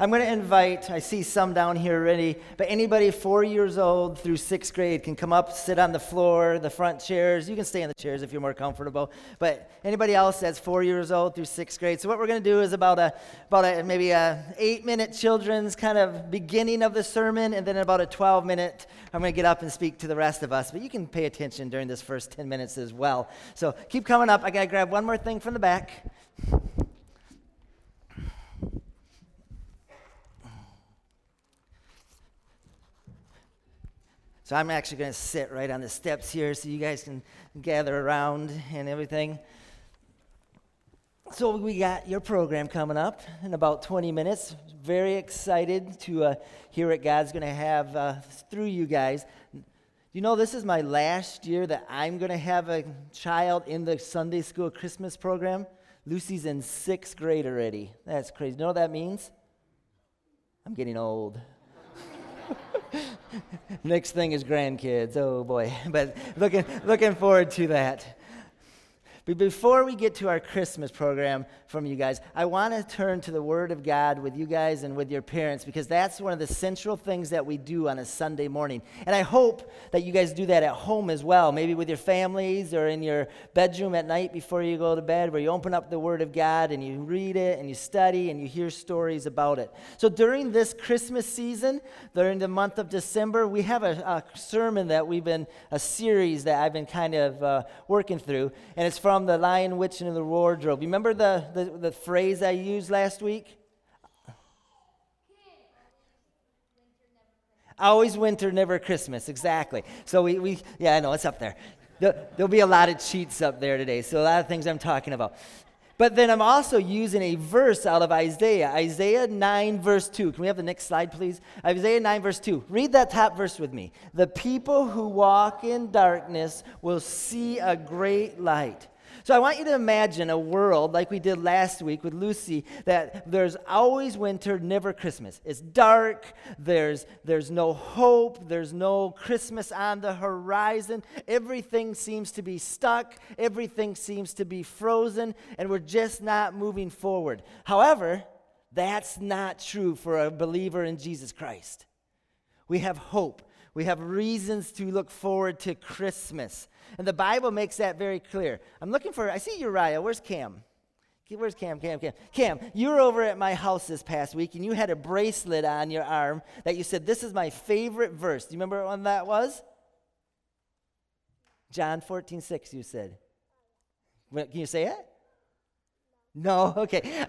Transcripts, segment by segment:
I'm going to invite, I see some down here already, but anybody four years old through sixth grade can come up, sit on the floor, the front chairs. You can stay in the chairs if you're more comfortable. But anybody else that's four years old through sixth grade. So what we're going to do is about a, about a, maybe a eight minute children's kind of beginning of the sermon, and then about a 12 minute, I'm going to get up and speak to the rest of us. But you can pay attention during this first 10 minutes as well. So keep coming up. I got to grab one more thing from the back. So I'm actually going to sit right on the steps here so you guys can gather around and everything. So we got your program coming up in about 20 minutes. Very excited to uh, hear what God's going to have uh, through you guys. You know, this is my last year that I'm going to have a child in the Sunday school Christmas program. Lucy's in sixth grade already. That's crazy. You know what that means? I'm getting old. Next thing is grandkids. Oh boy. But looking, looking forward to that. But before we get to our Christmas program from you guys, I want to turn to the Word of God with you guys and with your parents because that's one of the central things that we do on a Sunday morning. And I hope that you guys do that at home as well, maybe with your families or in your bedroom at night before you go to bed, where you open up the Word of God and you read it and you study and you hear stories about it. So during this Christmas season, during the month of December, we have a, a sermon that we've been, a series that I've been kind of uh, working through, and it's from the Lion, Witch, and the Wardrobe. You remember the, the, the phrase I used last week? Always winter, never Christmas. Exactly. So we, we yeah, I know, it's up there. There'll be a lot of cheats up there today. So a lot of things I'm talking about. But then I'm also using a verse out of Isaiah, Isaiah 9, verse 2. Can we have the next slide, please? Isaiah 9, verse 2. Read that top verse with me. The people who walk in darkness will see a great light. So I want you to imagine a world like we did last week with Lucy that there's always winter, never Christmas. It's dark, there's, there's no hope, there's no Christmas on the horizon. Everything seems to be stuck, everything seems to be frozen, and we're just not moving forward. However, that's not true for a believer in Jesus Christ. We have hope. We have reasons to look forward to Christmas. And the Bible makes that very clear. I'm looking for, I see Uriah. Where's Cam? Where's Cam? Cam, Cam. Cam, you were over at my house this past week and you had a bracelet on your arm that you said, This is my favorite verse. Do you remember when that was? John 14, 6, you said. Can you say it? No? Okay.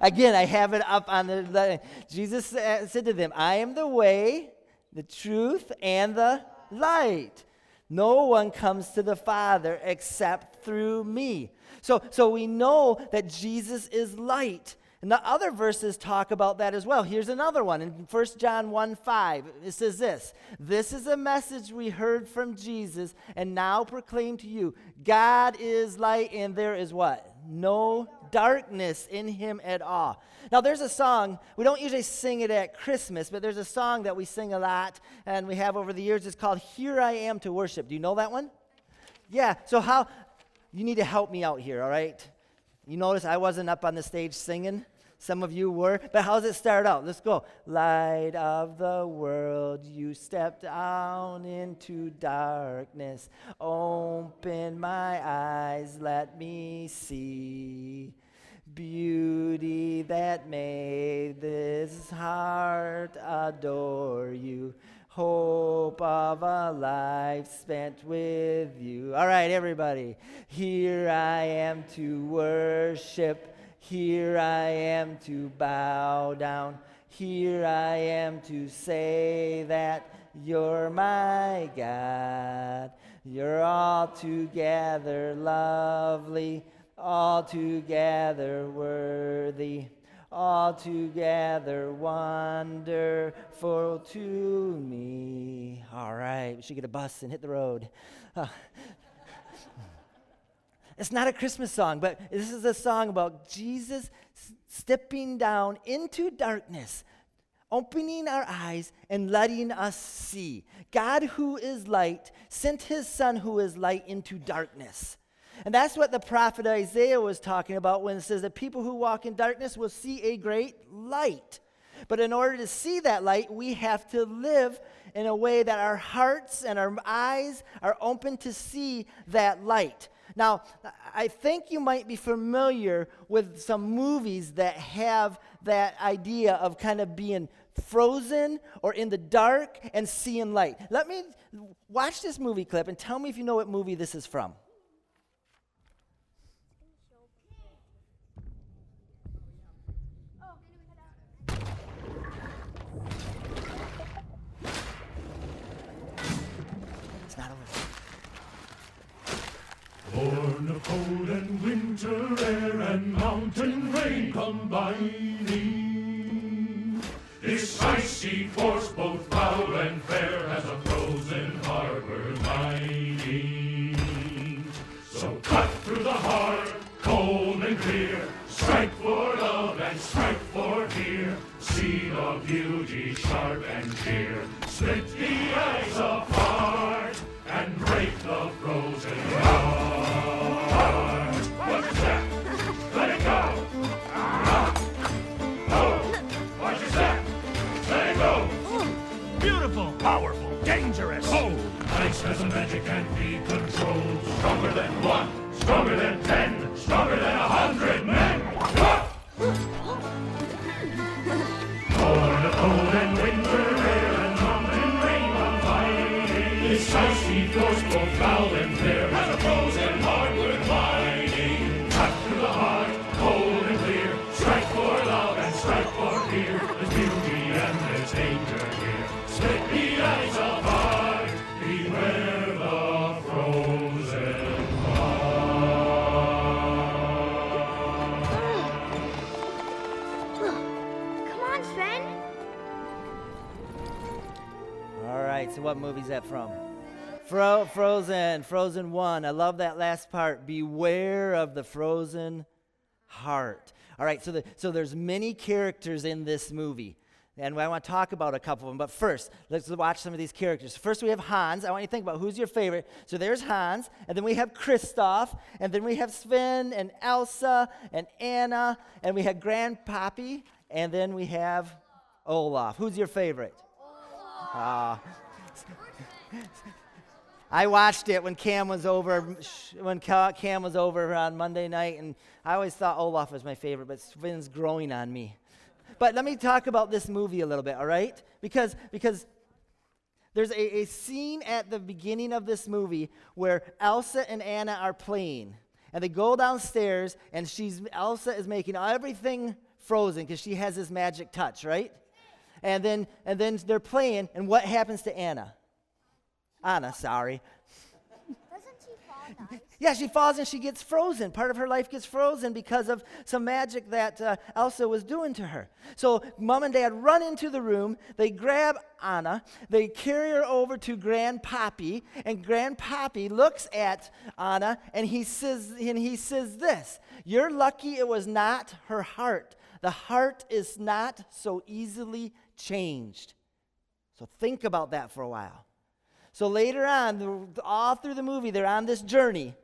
Again, I have it up on the, the. Jesus said to them, I am the way, the truth, and the light. No one comes to the Father except through me. So, so we know that Jesus is light. And the other verses talk about that as well. Here's another one in 1 John 1 5. It says this This is a message we heard from Jesus and now proclaim to you God is light, and there is what? No darkness in him at all. Now, there's a song, we don't usually sing it at Christmas, but there's a song that we sing a lot and we have over the years. It's called Here I Am to Worship. Do you know that one? Yeah, so how, you need to help me out here, all right? You notice I wasn't up on the stage singing. Some of you were. But how does it start out? Let's go. Light of the world, you stepped down into darkness. Open my eyes, let me see beauty that made this heart adore you. Hope of a life spent with you. All right, everybody. Here I am to worship. Here I am to bow down. Here I am to say that you're my God. You're altogether lovely altogether worthy, altogether wonderful to me. All right, we should get a bus and hit the road. Uh, it's not a Christmas song, but this is a song about Jesus stepping down into darkness, opening our eyes and letting us see. God, who is light, sent his Son, who is light, into darkness. And that's what the prophet Isaiah was talking about when it says that people who walk in darkness will see a great light. But in order to see that light, we have to live in a way that our hearts and our eyes are open to see that light. Now, I think you might be familiar with some movies that have that idea of kind of being frozen or in the dark and seeing light. Let me watch this movie clip and tell me if you know what movie this is from. It's not over. Born of cold and winter air and mountain rain combining. This icy force, both foul and fair, has a frozen harbor mining. So cut through the heart, cold and clear, strike for love and strike for fear. See the beauty sharp and clear, split the ice apart one, stronger than Fro- Frozen, Frozen 1. I love that last part. Beware of the frozen heart. All right, so, the, so there's many characters in this movie. And I want to talk about a couple of them. But first, let's watch some of these characters. First, we have Hans. I want you to think about who's your favorite. So there's Hans, and then we have Kristoff, and then we have Sven, and Elsa, and Anna, and we have Grandpappy, and then we have Olaf. Who's your favorite? Ah. I watched it when Cam was over when Cam was over on Monday night, and I always thought Olaf was my favorite, but Sven's growing on me. But let me talk about this movie a little bit, all right? Because because there's a, a scene at the beginning of this movie where Elsa and Anna are playing, and they go downstairs, and she's Elsa is making everything frozen because she has this magic touch, right? And then and then they're playing, and what happens to Anna? Anna, sorry. Doesn't she fall dice? Yeah, she falls and she gets frozen. Part of her life gets frozen because of some magic that uh, Elsa was doing to her. So, mom and dad run into the room. They grab Anna. They carry her over to Grandpappy, and Grandpappy looks at Anna and he says, and he says this: "You're lucky it was not her heart. The heart is not so easily changed." So think about that for a while. So later on, all through the movie, they're on this journey.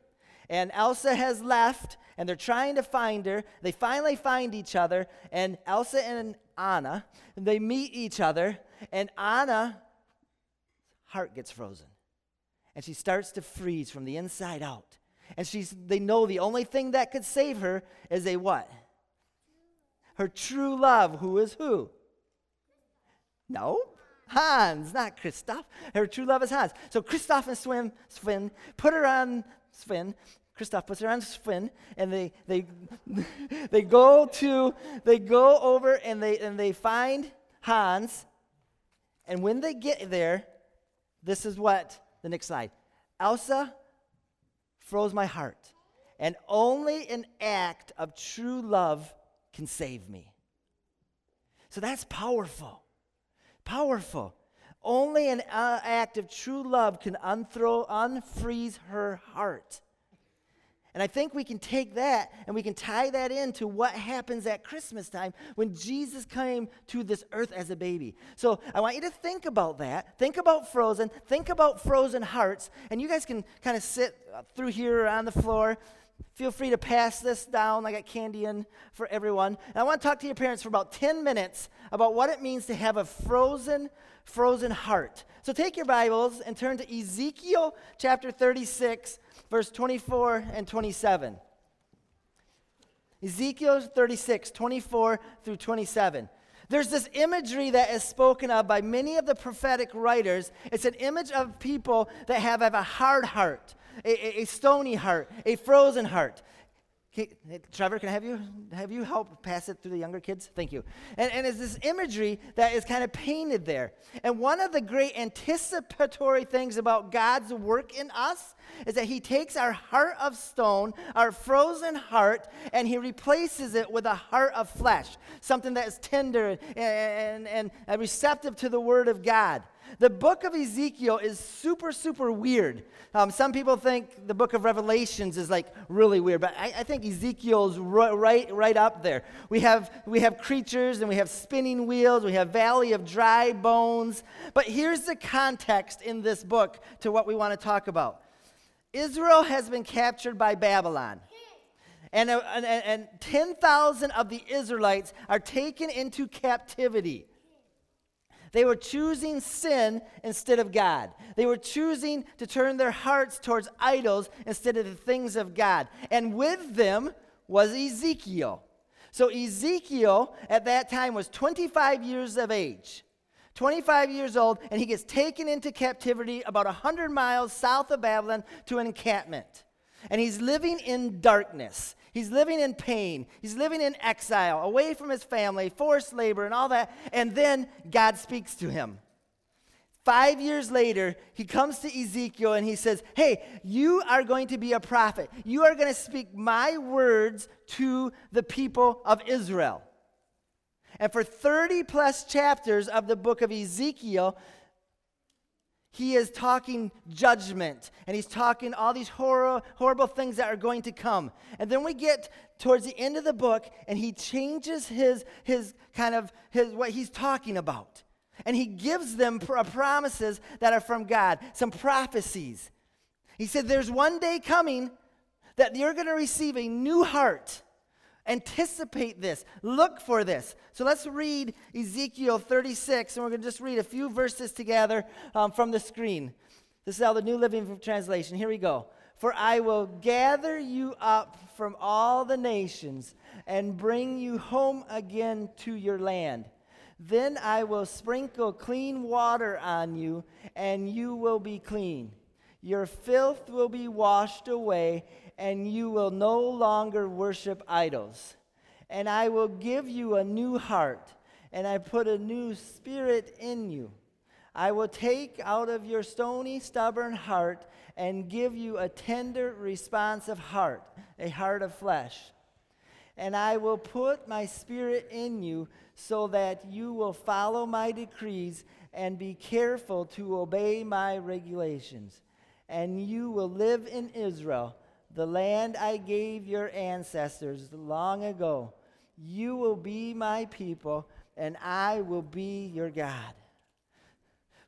And Elsa has left, and they're trying to find her. They finally find each other, and Elsa and Anna, they meet each other, and Anna's heart gets frozen. And she starts to freeze from the inside out. And she's, they know the only thing that could save her is a what? Her true love, who is who? No, Hans, not Kristoff. Her true love is Hans. So Kristoff and Sven, Sven put her on Sven. Kristoff puts her on Sven, and they they they go to they go over and they and they find Hans. And when they get there, this is what the next slide. Elsa froze my heart, and only an act of true love can save me. So that's powerful powerful. Only an uh, act of true love can unthrow, unfreeze her heart. And I think we can take that and we can tie that into what happens at Christmas time when Jesus came to this earth as a baby. So I want you to think about that. Think about frozen. Think about frozen hearts. And you guys can kind of sit through here on the floor. Feel free to pass this down. I got candy in for everyone. And I want to talk to your parents for about 10 minutes about what it means to have a frozen, frozen heart. So take your Bibles and turn to Ezekiel chapter 36, verse 24 and 27. Ezekiel 36, 24 through 27. There's this imagery that is spoken of by many of the prophetic writers. It's an image of people that have, have a hard heart, a, a, a stony heart, a frozen heart. Okay, Trevor, can I have you have you help pass it through the younger kids? Thank you. And, and it's this imagery that is kind of painted there. And one of the great anticipatory things about God's work in us is that He takes our heart of stone, our frozen heart, and He replaces it with a heart of flesh, something that is tender and, and, and receptive to the Word of God. The book of Ezekiel is super, super weird. Um, some people think the book of Revelations is like really weird, but I, I think Ezekiel's right, right, up there. We have, we have creatures and we have spinning wheels, we have valley of dry bones. But here's the context in this book to what we want to talk about Israel has been captured by Babylon. And, uh, and, and 10,000 of the Israelites are taken into captivity. They were choosing sin instead of God. They were choosing to turn their hearts towards idols instead of the things of God. And with them was Ezekiel. So Ezekiel at that time was 25 years of age. 25 years old, and he gets taken into captivity about 100 miles south of Babylon to an encampment. And he's living in darkness. He's living in pain. He's living in exile, away from his family, forced labor, and all that. And then God speaks to him. Five years later, he comes to Ezekiel and he says, Hey, you are going to be a prophet. You are going to speak my words to the people of Israel. And for 30 plus chapters of the book of Ezekiel, he is talking judgment and he's talking all these horror, horrible things that are going to come. And then we get towards the end of the book and he changes his, his kind of his, what he's talking about. And he gives them pr- uh, promises that are from God, some prophecies. He said, There's one day coming that you're going to receive a new heart Anticipate this. Look for this. So let's read Ezekiel 36, and we're going to just read a few verses together um, from the screen. This is how the New Living Translation. Here we go. For I will gather you up from all the nations and bring you home again to your land. Then I will sprinkle clean water on you, and you will be clean. Your filth will be washed away, and you will no longer worship idols. And I will give you a new heart, and I put a new spirit in you. I will take out of your stony, stubborn heart and give you a tender, responsive heart, a heart of flesh. And I will put my spirit in you so that you will follow my decrees and be careful to obey my regulations. And you will live in Israel the land I gave your ancestors long ago. You will be my people, and I will be your God.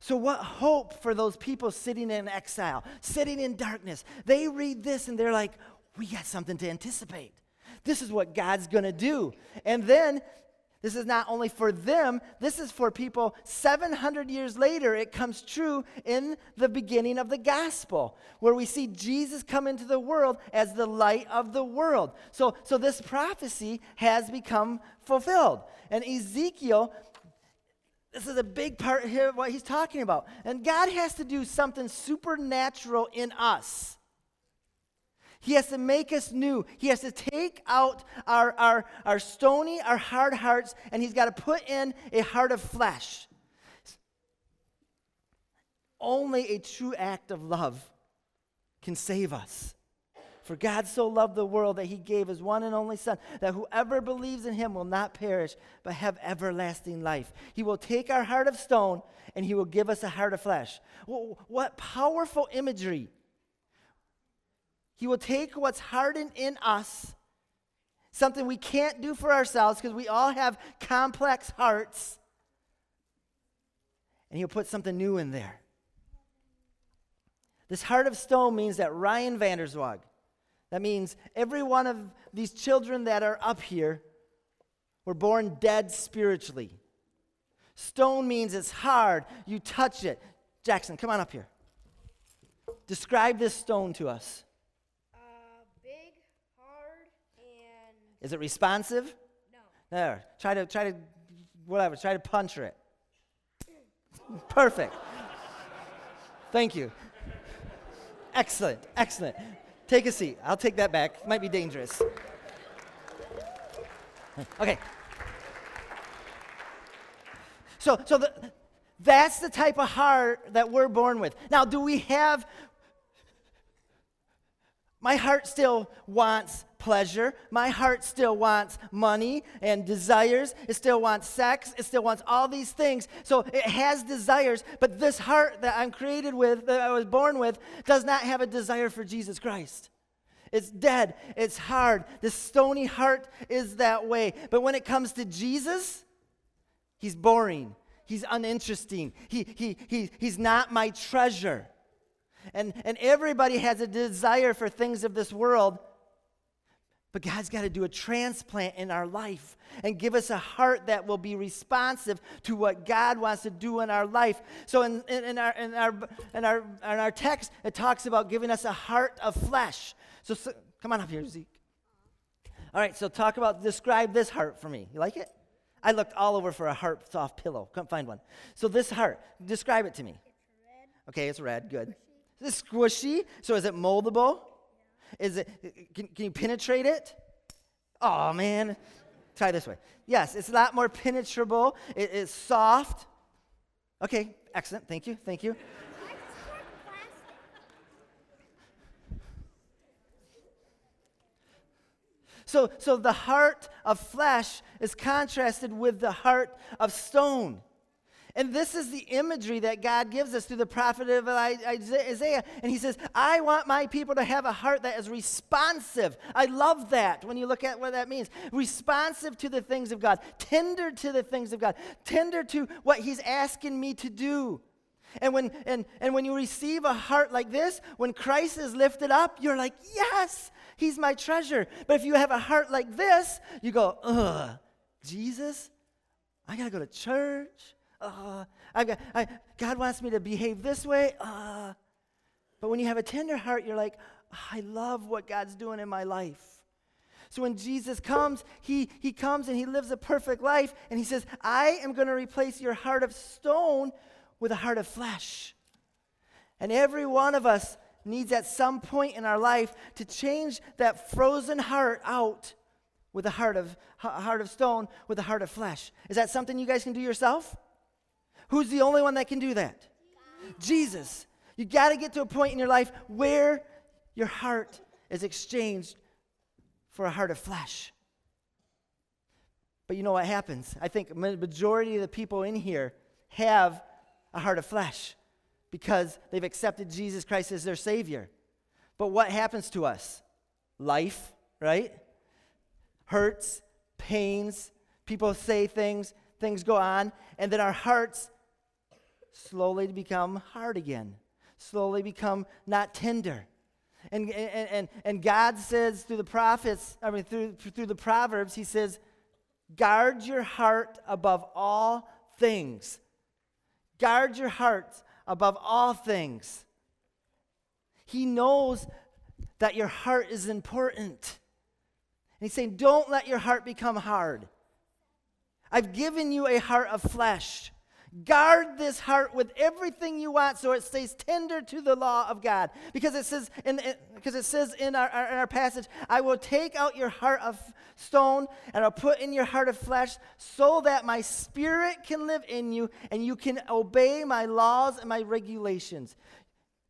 So, what hope for those people sitting in exile, sitting in darkness? They read this and they're like, we got something to anticipate. This is what God's going to do. And then this is not only for them, this is for people 700 years later. It comes true in the beginning of the gospel, where we see Jesus come into the world as the light of the world. So, so this prophecy has become fulfilled. And Ezekiel, this is a big part here of what he's talking about. And God has to do something supernatural in us he has to make us new. He has to take out our, our, our stony, our hard hearts, and He's got to put in a heart of flesh. Only a true act of love can save us. For God so loved the world that he gave his one and only Son, that whoever believes in him will not perish, but have everlasting life. He will take our heart of stone and he will give us a heart of flesh. What powerful imagery he will take what's hardened in us, something we can't do for ourselves because we all have complex hearts, and He'll put something new in there. This heart of stone means that Ryan Vander Zwaag, That means every one of these children that are up here were born dead spiritually. Stone means it's hard. You touch it. Jackson, come on up here. Describe this stone to us. Uh, big, hard, and Is it responsive? no. There. Try to try to whatever. Try to puncture it. Perfect. Thank you. Excellent. Excellent. Take a seat. I'll take that back. Might be dangerous. Okay. So so the that's the type of heart that we're born with. Now, do we have my heart still wants pleasure. My heart still wants money and desires. It still wants sex. It still wants all these things. So it has desires, but this heart that I'm created with, that I was born with, does not have a desire for Jesus Christ. It's dead. It's hard. The stony heart is that way. But when it comes to Jesus, he's boring. He's uninteresting. He, he, he, he's not my treasure. And, and everybody has a desire for things of this world. But God's got to do a transplant in our life and give us a heart that will be responsive to what God wants to do in our life. So in, in, in our, in, our, in, our, in our text, it talks about giving us a heart of flesh. So, so come on up here, Zeke. All right, so talk about, describe this heart for me. You like it? I looked all over for a heart soft pillow. Couldn't find one. So this heart, describe it to me. Okay, it's red. Good. Is it squishy? So is it moldable? Is it? Can, can you penetrate it? Oh man, try this way. Yes, it's a lot more penetrable. It is soft. Okay, excellent. Thank you. Thank you. So, so the heart of flesh is contrasted with the heart of stone. And this is the imagery that God gives us through the prophet of Isaiah. And he says, I want my people to have a heart that is responsive. I love that when you look at what that means. Responsive to the things of God, tender to the things of God, tender to what he's asking me to do. And when, and, and when you receive a heart like this, when Christ is lifted up, you're like, yes, he's my treasure. But if you have a heart like this, you go, ugh, Jesus, I got to go to church. Uh, I've got, I, God wants me to behave this way. Uh. But when you have a tender heart, you're like, I love what God's doing in my life. So when Jesus comes, he, he comes and he lives a perfect life, and he says, I am going to replace your heart of stone with a heart of flesh. And every one of us needs at some point in our life to change that frozen heart out with a heart of, heart of stone with a heart of flesh. Is that something you guys can do yourself? Who's the only one that can do that? Jesus. You got to get to a point in your life where your heart is exchanged for a heart of flesh. But you know what happens? I think the majority of the people in here have a heart of flesh because they've accepted Jesus Christ as their savior. But what happens to us? Life, right? Hurts, pains, people say things, things go on, and then our hearts slowly to become hard again, slowly become not tender. And, and, and, and God says through the prophets, I mean, through, through the Proverbs, He says, guard your heart above all things. Guard your heart above all things. He knows that your heart is important. And He's saying, don't let your heart become hard. I've given you a heart of flesh. Guard this heart with everything you want so it stays tender to the law of God. Because it says in, because it says in our, our, in our passage, I will take out your heart of stone and I'll put in your heart of flesh so that my spirit can live in you and you can obey my laws and my regulations.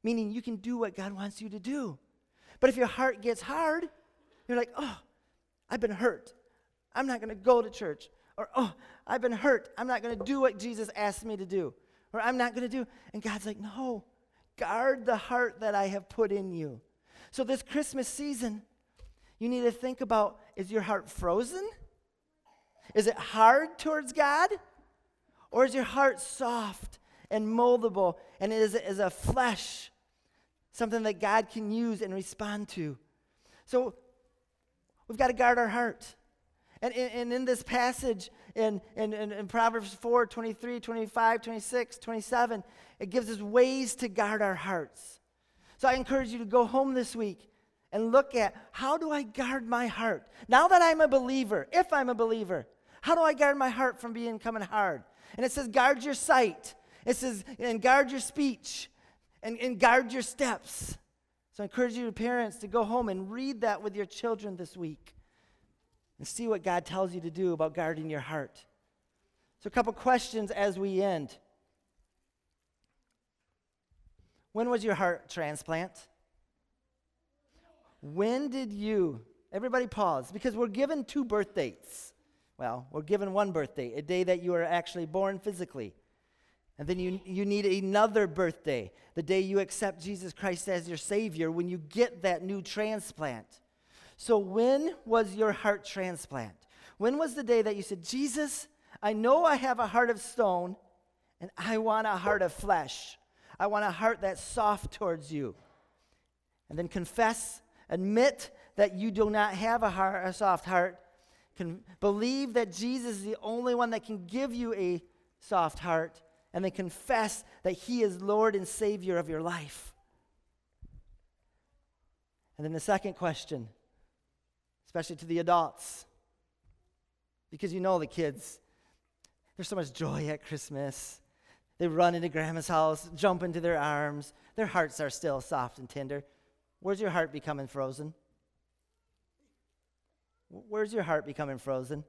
Meaning you can do what God wants you to do. But if your heart gets hard, you're like, oh, I've been hurt. I'm not going to go to church. Or, oh, I've been hurt. I'm not going to do what Jesus asked me to do. Or I'm not going to do. And God's like, no, guard the heart that I have put in you. So this Christmas season, you need to think about is your heart frozen? Is it hard towards God? Or is your heart soft and moldable and is, is a flesh, something that God can use and respond to? So we've got to guard our heart. And, and, in this passage in, in, in, in Proverbs 4 23, 25, 26, 27, it gives us ways to guard our hearts. So I encourage you to go home this week and look at how do I guard my heart? Now that I'm a believer, if I'm a believer, how do I guard my heart from being coming hard? And it says, guard your sight. It says, and guard your speech and, and guard your steps. So I encourage you, parents, to go home and read that with your children this week and see what God tells you to do about guarding your heart. So, a couple questions as we end. When was your heart transplant? When did you, everybody pause, because we're given two birth dates. Well, we're given one birthday, a day that you are actually born physically. And then you, you need another birthday, the day you accept Jesus Christ as your Savior, when you get that new transplant. So, when was your heart transplant? When was the day that you said, Jesus, I know I have a heart of stone, and I want a heart of flesh? I want a heart that's soft towards you. And then confess, admit that you do not have a, heart, a soft heart. Can believe that Jesus is the only one that can give you a soft heart. And then confess that He is Lord and Savior of your life. And then the second question, especially to the adults, because you know the kids, there's so much joy at Christmas. They run into grandma's house, jump into their arms. Their hearts are still soft and tender. Where's your heart becoming frozen? Where's your heart becoming frozen?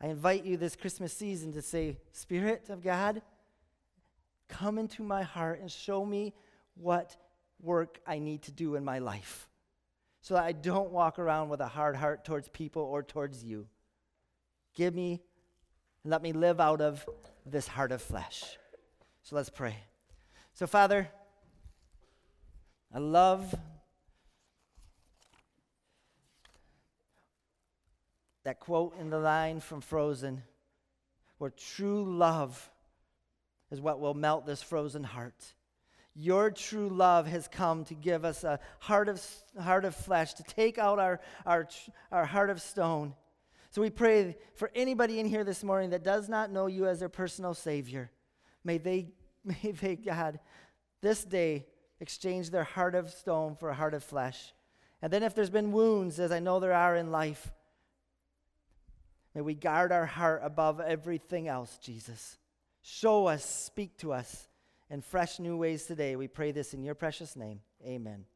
I invite you this Christmas season to say, Spirit of God, come into my heart and show me what work I need to do in my life so that I don't walk around with a hard heart towards people or towards you. Give me let me live out of this heart of flesh. So let's pray. So, Father, I love that quote in the line from Frozen where true love is what will melt this frozen heart. Your true love has come to give us a heart of, heart of flesh, to take out our, our, our heart of stone so we pray for anybody in here this morning that does not know you as their personal Savior. May they, may they, God, this day exchange their heart of stone for a heart of flesh. And then if there's been wounds, as I know there are in life, may we guard our heart above everything else, Jesus. Show us, speak to us in fresh new ways today. We pray this in your precious name. Amen.